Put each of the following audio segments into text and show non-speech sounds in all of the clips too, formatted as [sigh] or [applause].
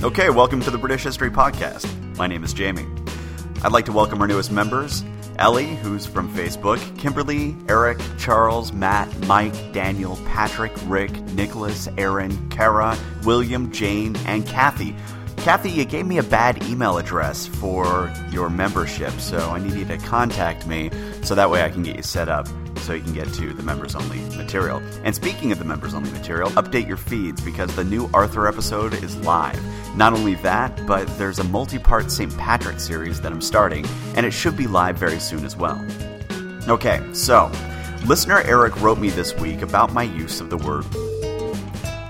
Okay, welcome to the British History Podcast. My name is Jamie. I'd like to welcome our newest members Ellie, who's from Facebook, Kimberly, Eric, Charles, Matt, Mike, Daniel, Patrick, Rick, Nicholas, Aaron, Kara, William, Jane, and Kathy. Kathy, you gave me a bad email address for your membership, so I need you to contact me so that way I can get you set up so you can get to the members only material. And speaking of the members only material, update your feeds because the new Arthur episode is live. Not only that, but there's a multi part St. Patrick series that I'm starting, and it should be live very soon as well. Okay, so listener Eric wrote me this week about my use of the word.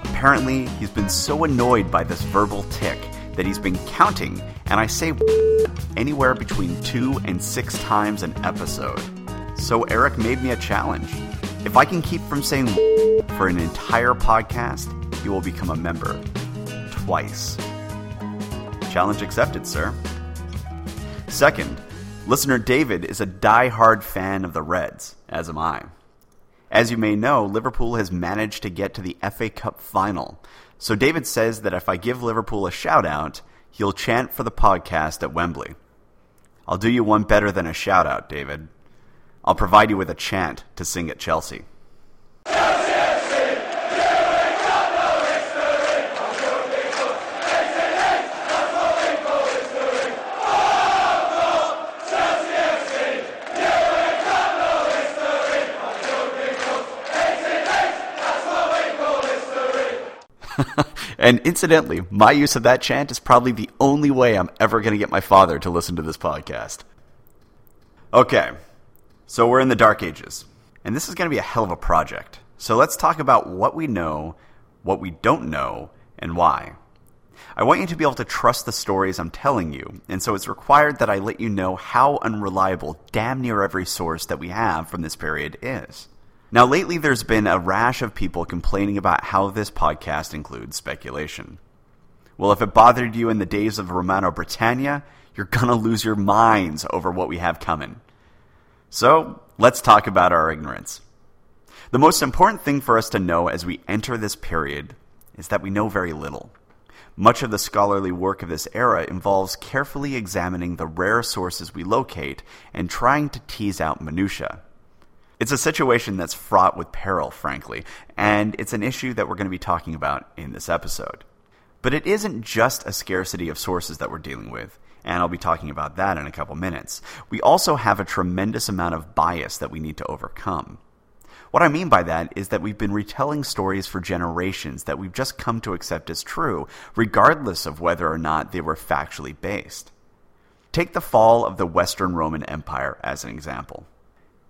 Apparently, he's been so annoyed by this verbal tick that he's been counting, and I say anywhere between two and six times an episode. So Eric made me a challenge. If I can keep from saying for an entire podcast, you will become a member twice. Challenge accepted, sir. Second, listener David is a die-hard fan of the Reds, as am I. As you may know, Liverpool has managed to get to the FA Cup final. So David says that if I give Liverpool a shout out, he'll chant for the podcast at Wembley. I'll do you one better than a shout out, David. I'll provide you with a chant to sing at Chelsea. [laughs] and incidentally, my use of that chant is probably the only way I'm ever going to get my father to listen to this podcast. Okay, so we're in the Dark Ages, and this is going to be a hell of a project. So let's talk about what we know, what we don't know, and why. I want you to be able to trust the stories I'm telling you, and so it's required that I let you know how unreliable damn near every source that we have from this period is. Now, lately there's been a rash of people complaining about how this podcast includes speculation. Well, if it bothered you in the days of Romano Britannia, you're gonna lose your minds over what we have coming. So, let's talk about our ignorance. The most important thing for us to know as we enter this period is that we know very little. Much of the scholarly work of this era involves carefully examining the rare sources we locate and trying to tease out minutiae. It's a situation that's fraught with peril, frankly, and it's an issue that we're going to be talking about in this episode. But it isn't just a scarcity of sources that we're dealing with, and I'll be talking about that in a couple minutes. We also have a tremendous amount of bias that we need to overcome. What I mean by that is that we've been retelling stories for generations that we've just come to accept as true, regardless of whether or not they were factually based. Take the fall of the Western Roman Empire as an example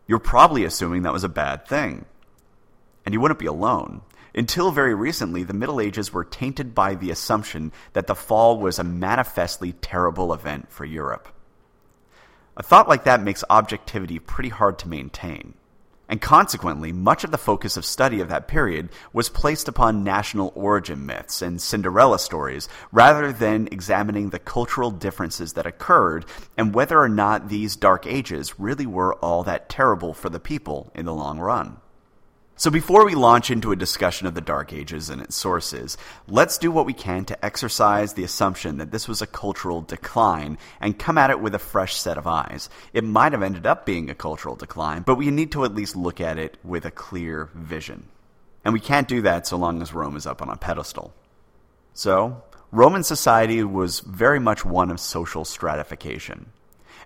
you're probably assuming that was a bad thing. And you wouldn't be alone. Until very recently, the Middle Ages were tainted by the assumption that the fall was a manifestly terrible event for Europe. A thought like that makes objectivity pretty hard to maintain. And consequently, much of the focus of study of that period was placed upon national origin myths and Cinderella stories, rather than examining the cultural differences that occurred and whether or not these dark ages really were all that terrible for the people in the long run. So before we launch into a discussion of the Dark Ages and its sources, let's do what we can to exercise the assumption that this was a cultural decline and come at it with a fresh set of eyes. It might have ended up being a cultural decline, but we need to at least look at it with a clear vision. And we can't do that so long as Rome is up on a pedestal. So, Roman society was very much one of social stratification.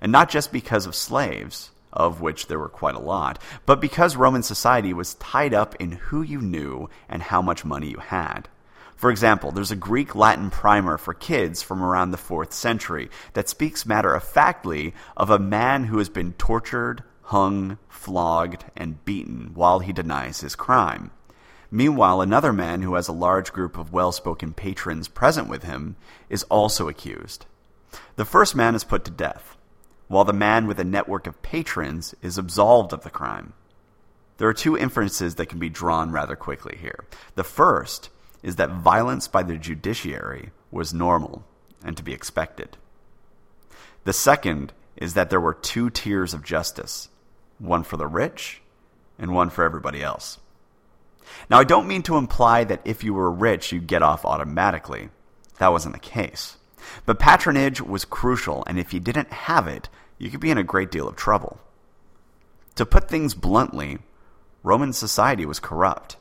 And not just because of slaves, of which there were quite a lot, but because Roman society was tied up in who you knew and how much money you had. For example, there's a Greek Latin primer for kids from around the 4th century that speaks matter of factly of a man who has been tortured, hung, flogged, and beaten while he denies his crime. Meanwhile, another man who has a large group of well spoken patrons present with him is also accused. The first man is put to death while the man with a network of patrons is absolved of the crime. There are two inferences that can be drawn rather quickly here. The first is that violence by the judiciary was normal and to be expected. The second is that there were two tiers of justice one for the rich and one for everybody else. Now, I don't mean to imply that if you were rich, you'd get off automatically. that wasn't the case. But patronage was crucial, and if you didn't have it, you could be in a great deal of trouble. To put things bluntly, Roman society was corrupt,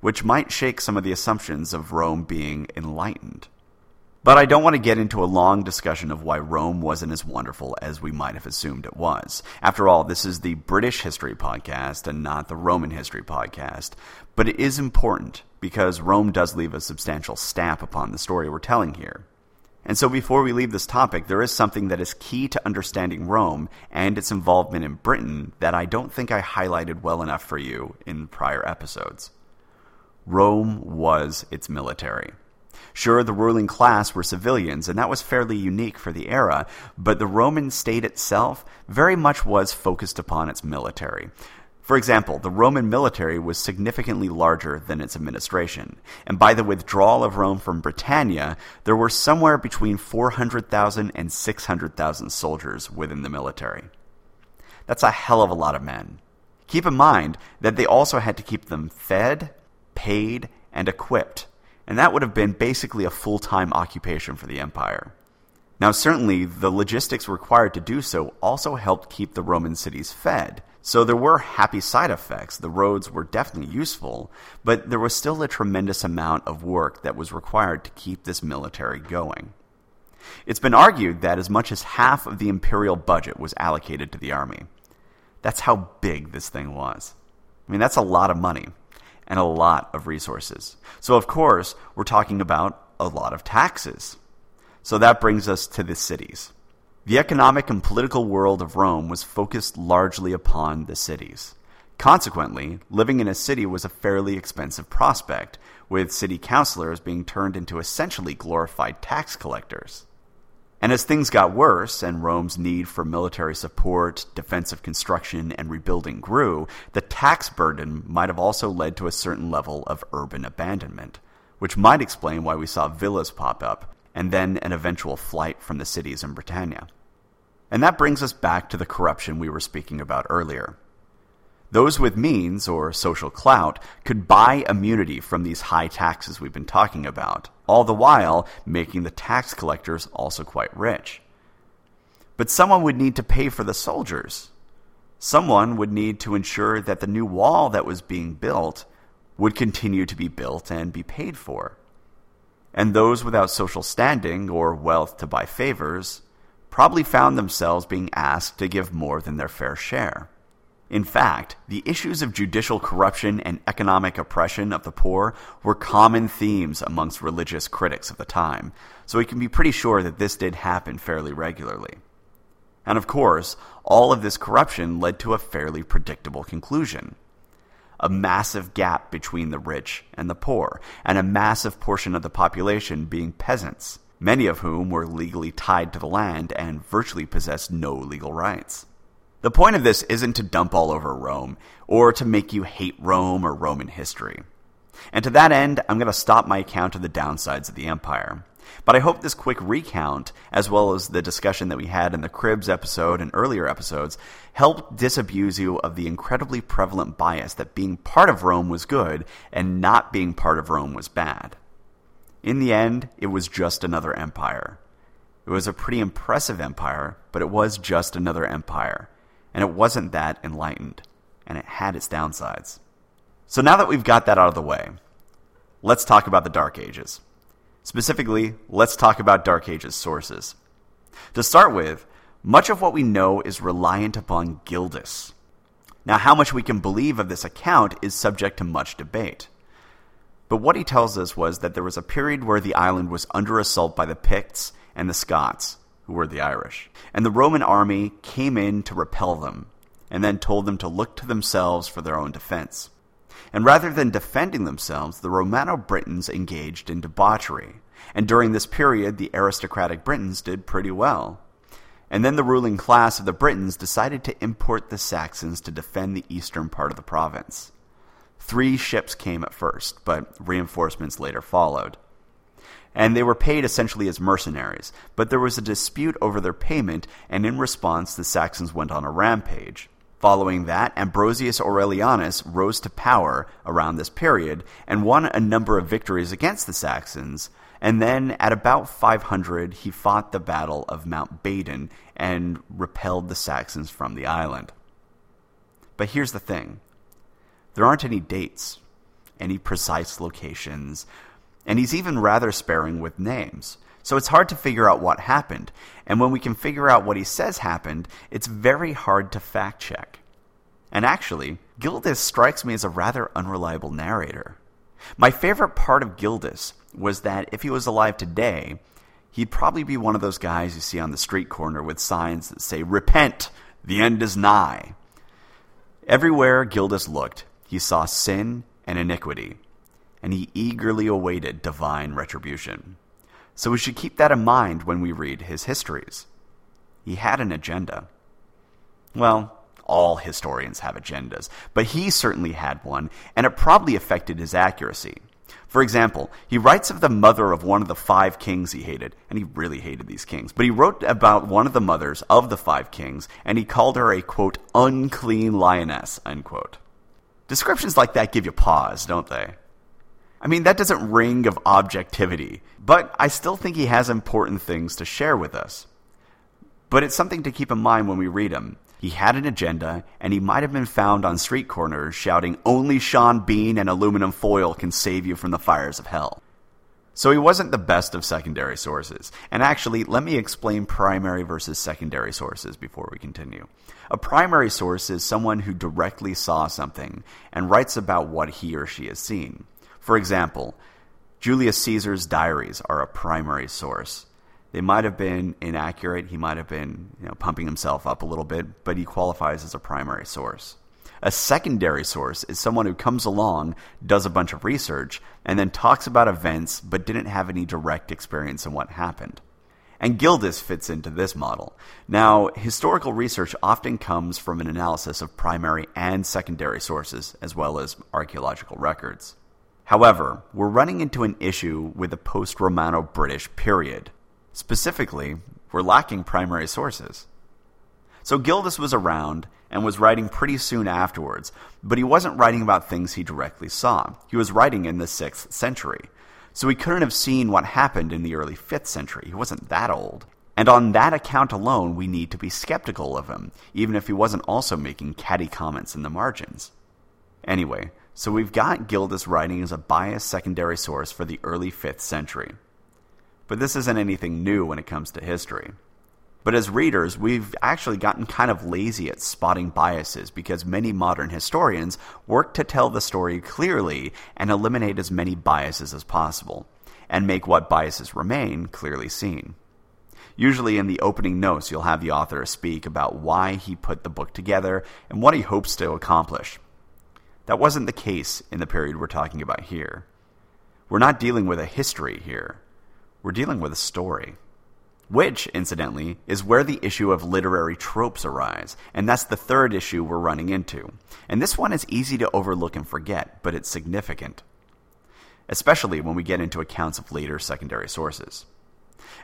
which might shake some of the assumptions of Rome being enlightened. But I don't want to get into a long discussion of why Rome wasn't as wonderful as we might have assumed it was. After all, this is the British History Podcast and not the Roman History Podcast. But it is important because Rome does leave a substantial stamp upon the story we're telling here. And so before we leave this topic, there is something that is key to understanding Rome and its involvement in Britain that I don't think I highlighted well enough for you in prior episodes. Rome was its military. Sure, the ruling class were civilians, and that was fairly unique for the era, but the Roman state itself very much was focused upon its military. For example, the Roman military was significantly larger than its administration, and by the withdrawal of Rome from Britannia, there were somewhere between 400,000 and 600,000 soldiers within the military. That's a hell of a lot of men. Keep in mind that they also had to keep them fed, paid, and equipped and that would have been basically a full time occupation for the empire. Now, certainly, the logistics required to do so also helped keep the Roman cities fed. So there were happy side effects. The roads were definitely useful, but there was still a tremendous amount of work that was required to keep this military going. It's been argued that as much as half of the imperial budget was allocated to the army. That's how big this thing was. I mean, that's a lot of money and a lot of resources. So, of course, we're talking about a lot of taxes. So that brings us to the cities. The economic and political world of Rome was focused largely upon the cities. Consequently, living in a city was a fairly expensive prospect, with city councilors being turned into essentially glorified tax collectors. And as things got worse and Rome's need for military support, defensive construction, and rebuilding grew, the tax burden might have also led to a certain level of urban abandonment, which might explain why we saw villas pop up, and then an eventual flight from the cities in Britannia. And that brings us back to the corruption we were speaking about earlier. Those with means or social clout could buy immunity from these high taxes we've been talking about, all the while making the tax collectors also quite rich. But someone would need to pay for the soldiers. Someone would need to ensure that the new wall that was being built would continue to be built and be paid for. And those without social standing or wealth to buy favors probably found themselves being asked to give more than their fair share. In fact, the issues of judicial corruption and economic oppression of the poor were common themes amongst religious critics of the time, so we can be pretty sure that this did happen fairly regularly. And of course, all of this corruption led to a fairly predictable conclusion. A massive gap between the rich and the poor, and a massive portion of the population being peasants, many of whom were legally tied to the land and virtually possessed no legal rights. The point of this isn't to dump all over Rome, or to make you hate Rome or Roman history. And to that end, I'm going to stop my account of the downsides of the empire. But I hope this quick recount, as well as the discussion that we had in the Cribs episode and earlier episodes, helped disabuse you of the incredibly prevalent bias that being part of Rome was good and not being part of Rome was bad. In the end, it was just another empire. It was a pretty impressive empire, but it was just another empire and it wasn't that enlightened, and it had its downsides. So now that we've got that out of the way, let's talk about the Dark Ages. Specifically, let's talk about Dark Ages sources. To start with, much of what we know is reliant upon Gildas. Now, how much we can believe of this account is subject to much debate. But what he tells us was that there was a period where the island was under assault by the Picts and the Scots, who were the Irish. And the Roman army came in to repel them, and then told them to look to themselves for their own defense. And rather than defending themselves, the Romano Britons engaged in debauchery. And during this period, the aristocratic Britons did pretty well. And then the ruling class of the Britons decided to import the Saxons to defend the eastern part of the province. Three ships came at first, but reinforcements later followed and they were paid essentially as mercenaries. But there was a dispute over their payment, and in response, the Saxons went on a rampage. Following that, Ambrosius Aurelianus rose to power around this period and won a number of victories against the Saxons, And then at about 500, he fought the Battle of Mount Badon and repelled the Saxons from the island. But here's the thing there aren't any dates, any precise locations, and he's even rather sparing with names. So it's hard to figure out what happened. And when we can figure out what he says happened, it's very hard to fact check. And actually, Gildas strikes me as a rather unreliable narrator. My favorite part of Gildas was that if he was alive today, he'd probably be one of those guys you see on the street corner with signs that say, Repent, the end is nigh. Everywhere Gildas looked, he saw sin and iniquity, and he eagerly awaited divine retribution. So we should keep that in mind when we read his histories. He had an agenda. Well, all historians have agendas, but he certainly had one, and it probably affected his accuracy. For example, he writes of the mother of one of the five kings he hated, and he really hated these kings. But he wrote about one of the mothers of the five kings, and he called her a, quote, unclean lioness, unquote. Descriptions like that give you pause, don't they? I mean, that doesn't ring of objectivity, but I still think he has important things to share with us. But it's something to keep in mind when we read him. He had an agenda, and he might have been found on street corners shouting, Only Sean Bean and aluminum foil can save you from the fires of hell. So he wasn't the best of secondary sources. And actually, let me explain primary versus secondary sources before we continue. A primary source is someone who directly saw something and writes about what he or she has seen. For example, Julius Caesar's diaries are a primary source. They might have been inaccurate. He might have been you know, pumping himself up a little bit, but he qualifies as a primary source. A secondary source is someone who comes along, does a bunch of research, and then talks about events but didn't have any direct experience in what happened. And Gildas fits into this model. Now, historical research often comes from an analysis of primary and secondary sources, as well as archaeological records. However, we're running into an issue with the post Romano British period. Specifically, we're lacking primary sources. So Gildas was around and was writing pretty soon afterwards, but he wasn't writing about things he directly saw. He was writing in the 6th century. So he couldn't have seen what happened in the early 5th century. He wasn't that old. And on that account alone, we need to be skeptical of him, even if he wasn't also making catty comments in the margins. Anyway, so we've got Gildas writing as a biased secondary source for the early 5th century. But this isn't anything new when it comes to history. But as readers, we've actually gotten kind of lazy at spotting biases because many modern historians work to tell the story clearly and eliminate as many biases as possible, and make what biases remain clearly seen. Usually, in the opening notes, you'll have the author speak about why he put the book together and what he hopes to accomplish. That wasn't the case in the period we're talking about here. We're not dealing with a history here we're dealing with a story. Which, incidentally, is where the issue of literary tropes arise, and that's the third issue we're running into. And this one is easy to overlook and forget, but it's significant. Especially when we get into accounts of later secondary sources.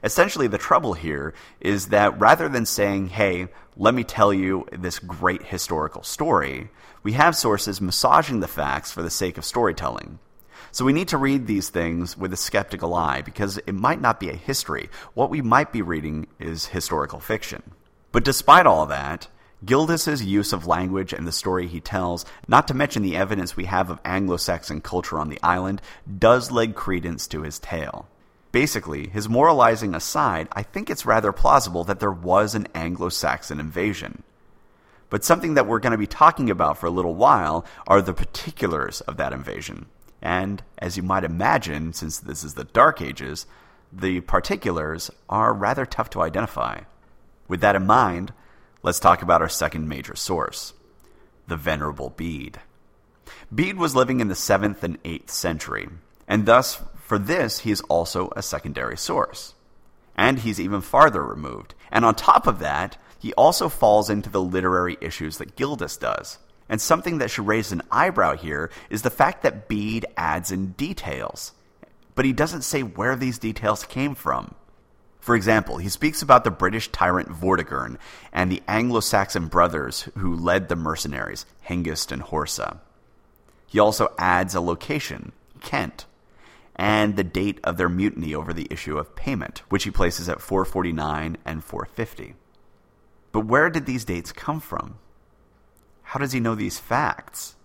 Essentially, the trouble here is that rather than saying, hey, let me tell you this great historical story, we have sources massaging the facts for the sake of storytelling. So we need to read these things with a skeptical eye because it might not be a history. What we might be reading is historical fiction. But despite all that, Gildas's use of language and the story he tells, not to mention the evidence we have of Anglo-Saxon culture on the island, does lend credence to his tale. Basically, his moralizing aside, I think it's rather plausible that there was an Anglo-Saxon invasion. But something that we're going to be talking about for a little while are the particulars of that invasion. And as you might imagine, since this is the Dark Ages, the particulars are rather tough to identify. With that in mind, let's talk about our second major source the Venerable Bede. Bede was living in the 7th and 8th century, and thus, for this, he is also a secondary source. And he's even farther removed. And on top of that, he also falls into the literary issues that Gildas does. And something that should raise an eyebrow here is the fact that Bede adds in details, but he doesn't say where these details came from. For example, he speaks about the British tyrant Vortigern and the Anglo Saxon brothers who led the mercenaries, Hengist and Horsa. He also adds a location, Kent, and the date of their mutiny over the issue of payment, which he places at 449 and 450. But where did these dates come from? How does he know these facts?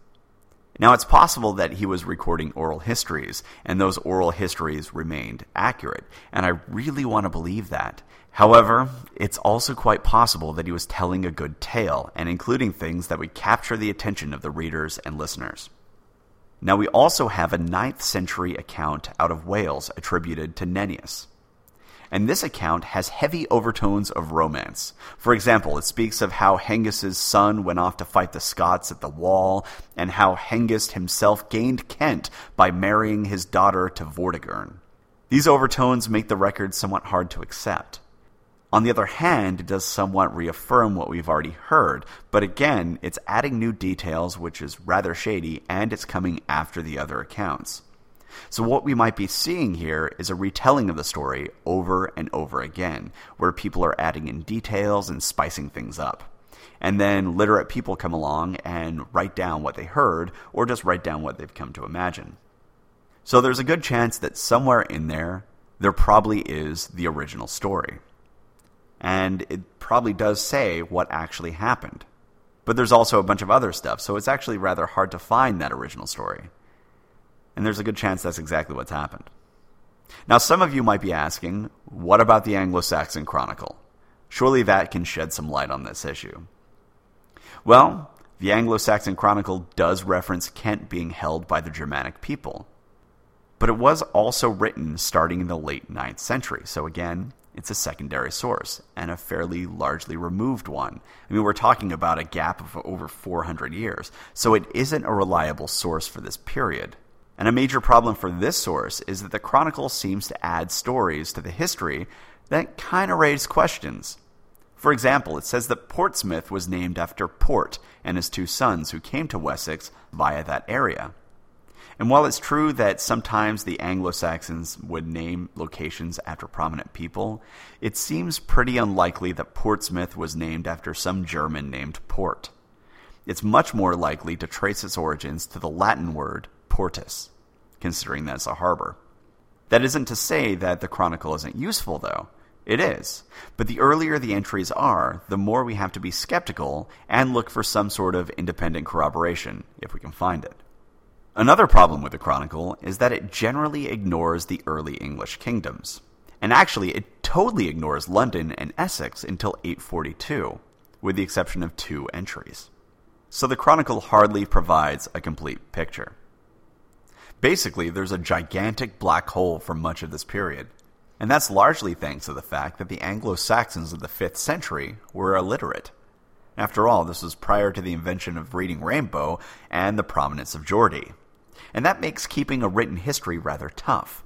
Now, it's possible that he was recording oral histories, and those oral histories remained accurate, and I really want to believe that. However, it's also quite possible that he was telling a good tale, and including things that would capture the attention of the readers and listeners. Now, we also have a 9th century account out of Wales attributed to Nennius and this account has heavy overtones of romance. For example, it speaks of how Hengist's son went off to fight the Scots at the Wall, and how Hengist himself gained Kent by marrying his daughter to Vortigern. These overtones make the record somewhat hard to accept. On the other hand, it does somewhat reaffirm what we've already heard, but again, it's adding new details which is rather shady, and it's coming after the other accounts. So, what we might be seeing here is a retelling of the story over and over again, where people are adding in details and spicing things up. And then literate people come along and write down what they heard, or just write down what they've come to imagine. So, there's a good chance that somewhere in there, there probably is the original story. And it probably does say what actually happened. But there's also a bunch of other stuff, so it's actually rather hard to find that original story and there's a good chance that's exactly what's happened. Now, some of you might be asking, what about the Anglo Saxon Chronicle? Surely that can shed some light on this issue. Well, the Anglo Saxon Chronicle does reference Kent being held by the Germanic people. But it was also written starting in the late 9th century, so again, it's a secondary source, and a fairly largely removed one. I mean, we're talking about a gap of over 400 years, so it isn't a reliable source for this period. And a major problem for this source is that the Chronicle seems to add stories to the history that kind of raise questions. For example, it says that Portsmouth was named after Port and his two sons who came to Wessex via that area. And while it's true that sometimes the Anglo Saxons would name locations after prominent people, it seems pretty unlikely that Portsmouth was named after some German named Port. It's much more likely to trace its origins to the Latin word portus, considering that it's a harbor. That isn't to say that the chronicle isn't useful, though. It is. But the earlier the entries are, the more we have to be skeptical and look for some sort of independent corroboration, if we can find it. Another problem with the Chronicle is that it generally ignores the early English kingdoms. And actually, it totally ignores London and Essex until 842, with the exception of two entries. So the Chronicle hardly provides a complete picture. Basically, there's a gigantic black hole for much of this period. And that's largely thanks to the fact that the Anglo Saxons of the 5th century were illiterate. After all, this was prior to the invention of reading Rainbow and the prominence of Geordie. And that makes keeping a written history rather tough.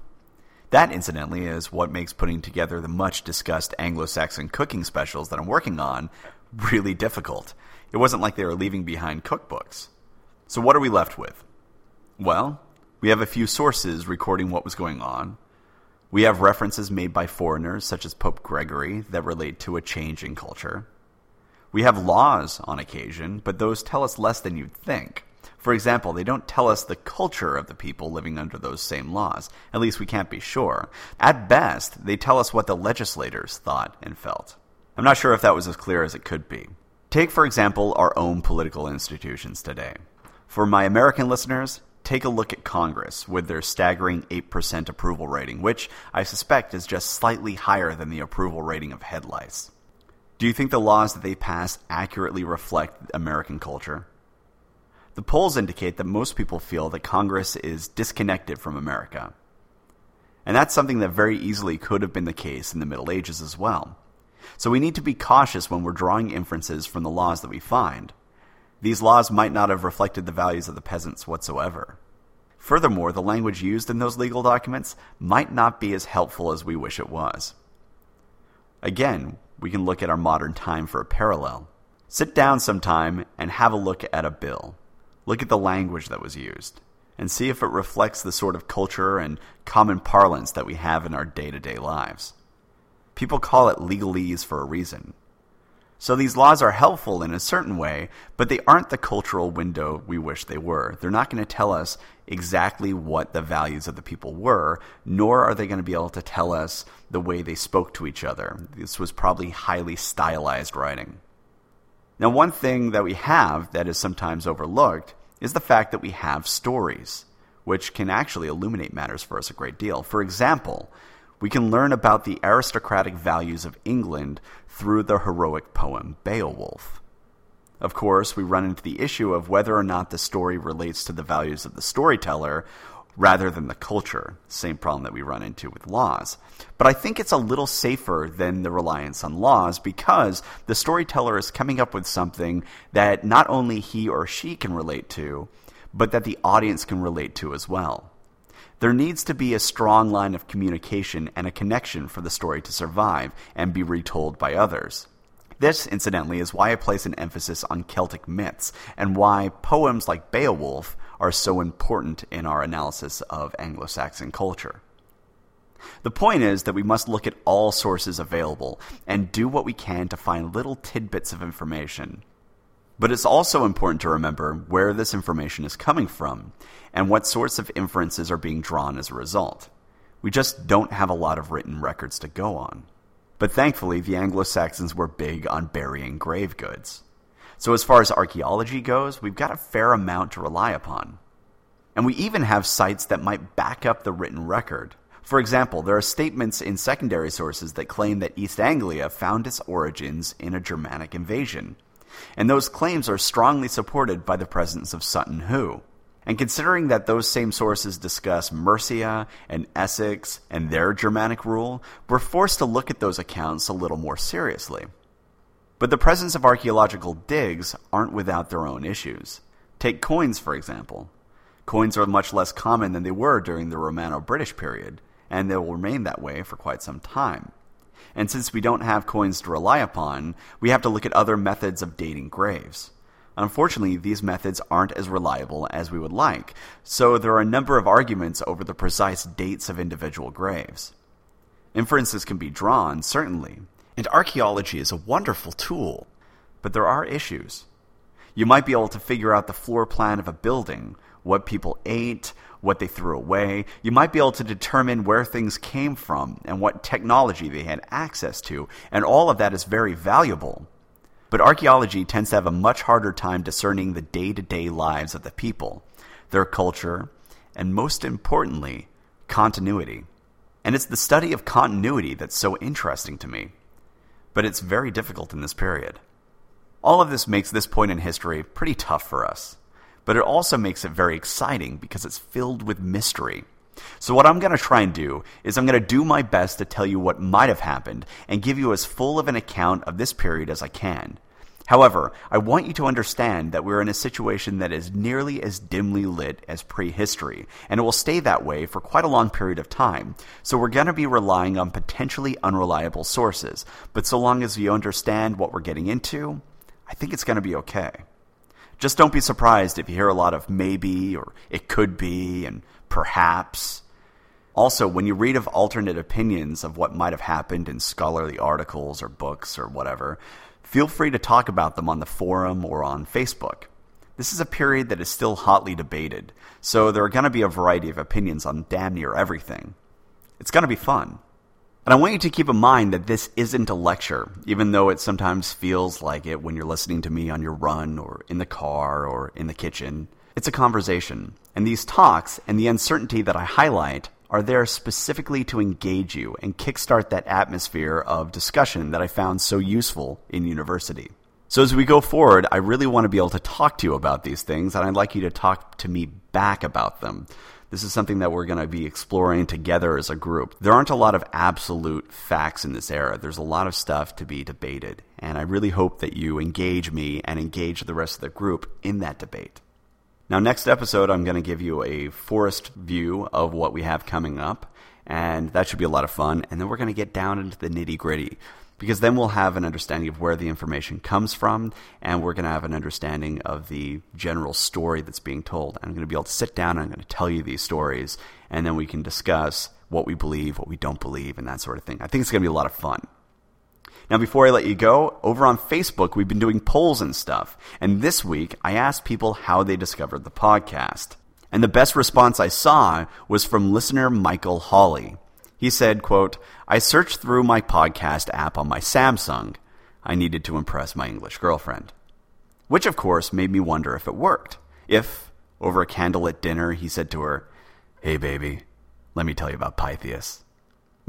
That, incidentally, is what makes putting together the much discussed Anglo Saxon cooking specials that I'm working on really difficult. It wasn't like they were leaving behind cookbooks. So, what are we left with? Well, we have a few sources recording what was going on. We have references made by foreigners, such as Pope Gregory, that relate to a change in culture. We have laws on occasion, but those tell us less than you'd think. For example, they don't tell us the culture of the people living under those same laws. At least we can't be sure. At best, they tell us what the legislators thought and felt. I'm not sure if that was as clear as it could be. Take, for example, our own political institutions today. For my American listeners, take a look at Congress with their staggering 8% approval rating, which I suspect is just slightly higher than the approval rating of headlights. Do you think the laws that they pass accurately reflect American culture? The polls indicate that most people feel that Congress is disconnected from America. And that's something that very easily could have been the case in the Middle Ages as well. So we need to be cautious when we're drawing inferences from the laws that we find. These laws might not have reflected the values of the peasants whatsoever. Furthermore, the language used in those legal documents might not be as helpful as we wish it was. Again, we can look at our modern time for a parallel. Sit down sometime and have a look at a bill. Look at the language that was used and see if it reflects the sort of culture and common parlance that we have in our day to day lives. People call it legalese for a reason. So these laws are helpful in a certain way, but they aren't the cultural window we wish they were. They're not going to tell us exactly what the values of the people were, nor are they going to be able to tell us the way they spoke to each other. This was probably highly stylized writing. Now, one thing that we have that is sometimes overlooked is the fact that we have stories, which can actually illuminate matters for us a great deal. For example, we can learn about the aristocratic values of England through the heroic poem Beowulf. Of course, we run into the issue of whether or not the story relates to the values of the storyteller rather than the culture. Same problem that we run into with laws. But I think it's a little safer than the reliance on laws because the storyteller is coming up with something that not only he or she can relate to, but that the audience can relate to as well. There needs to be a strong line of communication and a connection for the story to survive and be retold by others. This, incidentally, is why I place an emphasis on Celtic myths and why poems like Beowulf are so important in our analysis of Anglo Saxon culture. The point is that we must look at all sources available and do what we can to find little tidbits of information. But it's also important to remember where this information is coming from and what sorts of inferences are being drawn as a result. We just don't have a lot of written records to go on. But thankfully, the Anglo Saxons were big on burying grave goods. So, as far as archaeology goes, we've got a fair amount to rely upon. And we even have sites that might back up the written record. For example, there are statements in secondary sources that claim that East Anglia found its origins in a Germanic invasion, and those claims are strongly supported by the presence of Sutton Hoo. And considering that those same sources discuss Mercia and Essex and their Germanic rule, we're forced to look at those accounts a little more seriously. But the presence of archaeological digs aren't without their own issues. Take coins, for example. Coins are much less common than they were during the Romano British period, and they will remain that way for quite some time. And since we don't have coins to rely upon, we have to look at other methods of dating graves. Unfortunately, these methods aren't as reliable as we would like, so there are a number of arguments over the precise dates of individual graves. Inferences can be drawn, certainly, and archaeology is a wonderful tool, but there are issues. You might be able to figure out the floor plan of a building, what people ate, what they threw away. You might be able to determine where things came from and what technology they had access to, and all of that is very valuable. But archaeology tends to have a much harder time discerning the day to day lives of the people, their culture, and most importantly, continuity. And it's the study of continuity that's so interesting to me. But it's very difficult in this period. All of this makes this point in history pretty tough for us but it also makes it very exciting because it's filled with mystery. So, what I'm going to try and do is I'm going to do my best to tell you what might have happened and give you as full of an account of this period as I can. However, I want you to understand that we're in a situation that is nearly as dimly lit as prehistory, and it will stay that way for quite a long period of time. So we're going to be relying on potentially unreliable sources, but so long as you understand what we're getting into, I think it's going to be okay. Just don't be surprised if you hear a lot of maybe or it could be and perhaps. Also, when you read of alternate opinions of what might have happened in scholarly articles or books or whatever, feel free to talk about them on the forum or on Facebook. This is a period that is still hotly debated, so there are going to be a variety of opinions on damn near everything. It's going to be fun. And I want you to keep in mind that this isn't a lecture, even though it sometimes feels like it when you're listening to me on your run or in the car or in the kitchen. It's a conversation. And these talks and the uncertainty that I highlight are there specifically to engage you and kickstart that atmosphere of discussion that I found so useful in university. So as we go forward, I really want to be able to talk to you about these things, and I'd like you to talk to me back about them. This is something that we're going to be exploring together as a group. There aren't a lot of absolute facts in this era. There's a lot of stuff to be debated. And I really hope that you engage me and engage the rest of the group in that debate. Now, next episode, I'm going to give you a forest view of what we have coming up. And that should be a lot of fun. And then we're going to get down into the nitty gritty because then we'll have an understanding of where the information comes from and we're going to have an understanding of the general story that's being told. I'm going to be able to sit down and I'm going to tell you these stories and then we can discuss what we believe, what we don't believe, and that sort of thing. I think it's going to be a lot of fun. Now, before I let you go, over on Facebook, we've been doing polls and stuff. And this week, I asked people how they discovered the podcast. And the best response I saw was from listener Michael Hawley. He said, quote, I searched through my podcast app on my Samsung. I needed to impress my English girlfriend. Which, of course, made me wonder if it worked. If, over a candlelit dinner, he said to her, Hey, baby, let me tell you about Pytheas.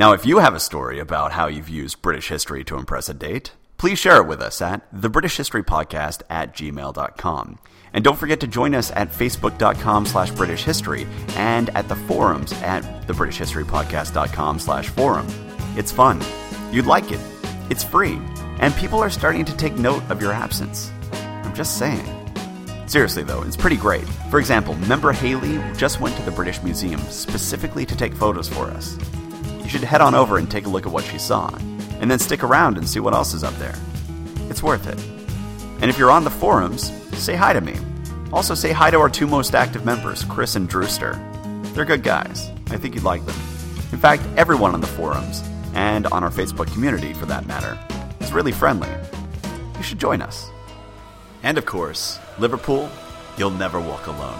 Now, if you have a story about how you've used British history to impress a date, please share it with us at thebritishhistorypodcast at gmail.com. And don't forget to join us at facebook.com slash British History and at the forums at thebritishhistorypodcast.com slash forum. It's fun. You'd like it. It's free. And people are starting to take note of your absence. I'm just saying. Seriously, though, it's pretty great. For example, member Haley just went to the British Museum specifically to take photos for us. Should head on over and take a look at what she saw, and then stick around and see what else is up there. It's worth it. And if you're on the forums, say hi to me. Also, say hi to our two most active members, Chris and Drewster. They're good guys. I think you'd like them. In fact, everyone on the forums, and on our Facebook community for that matter, is really friendly. You should join us. And of course, Liverpool, you'll never walk alone.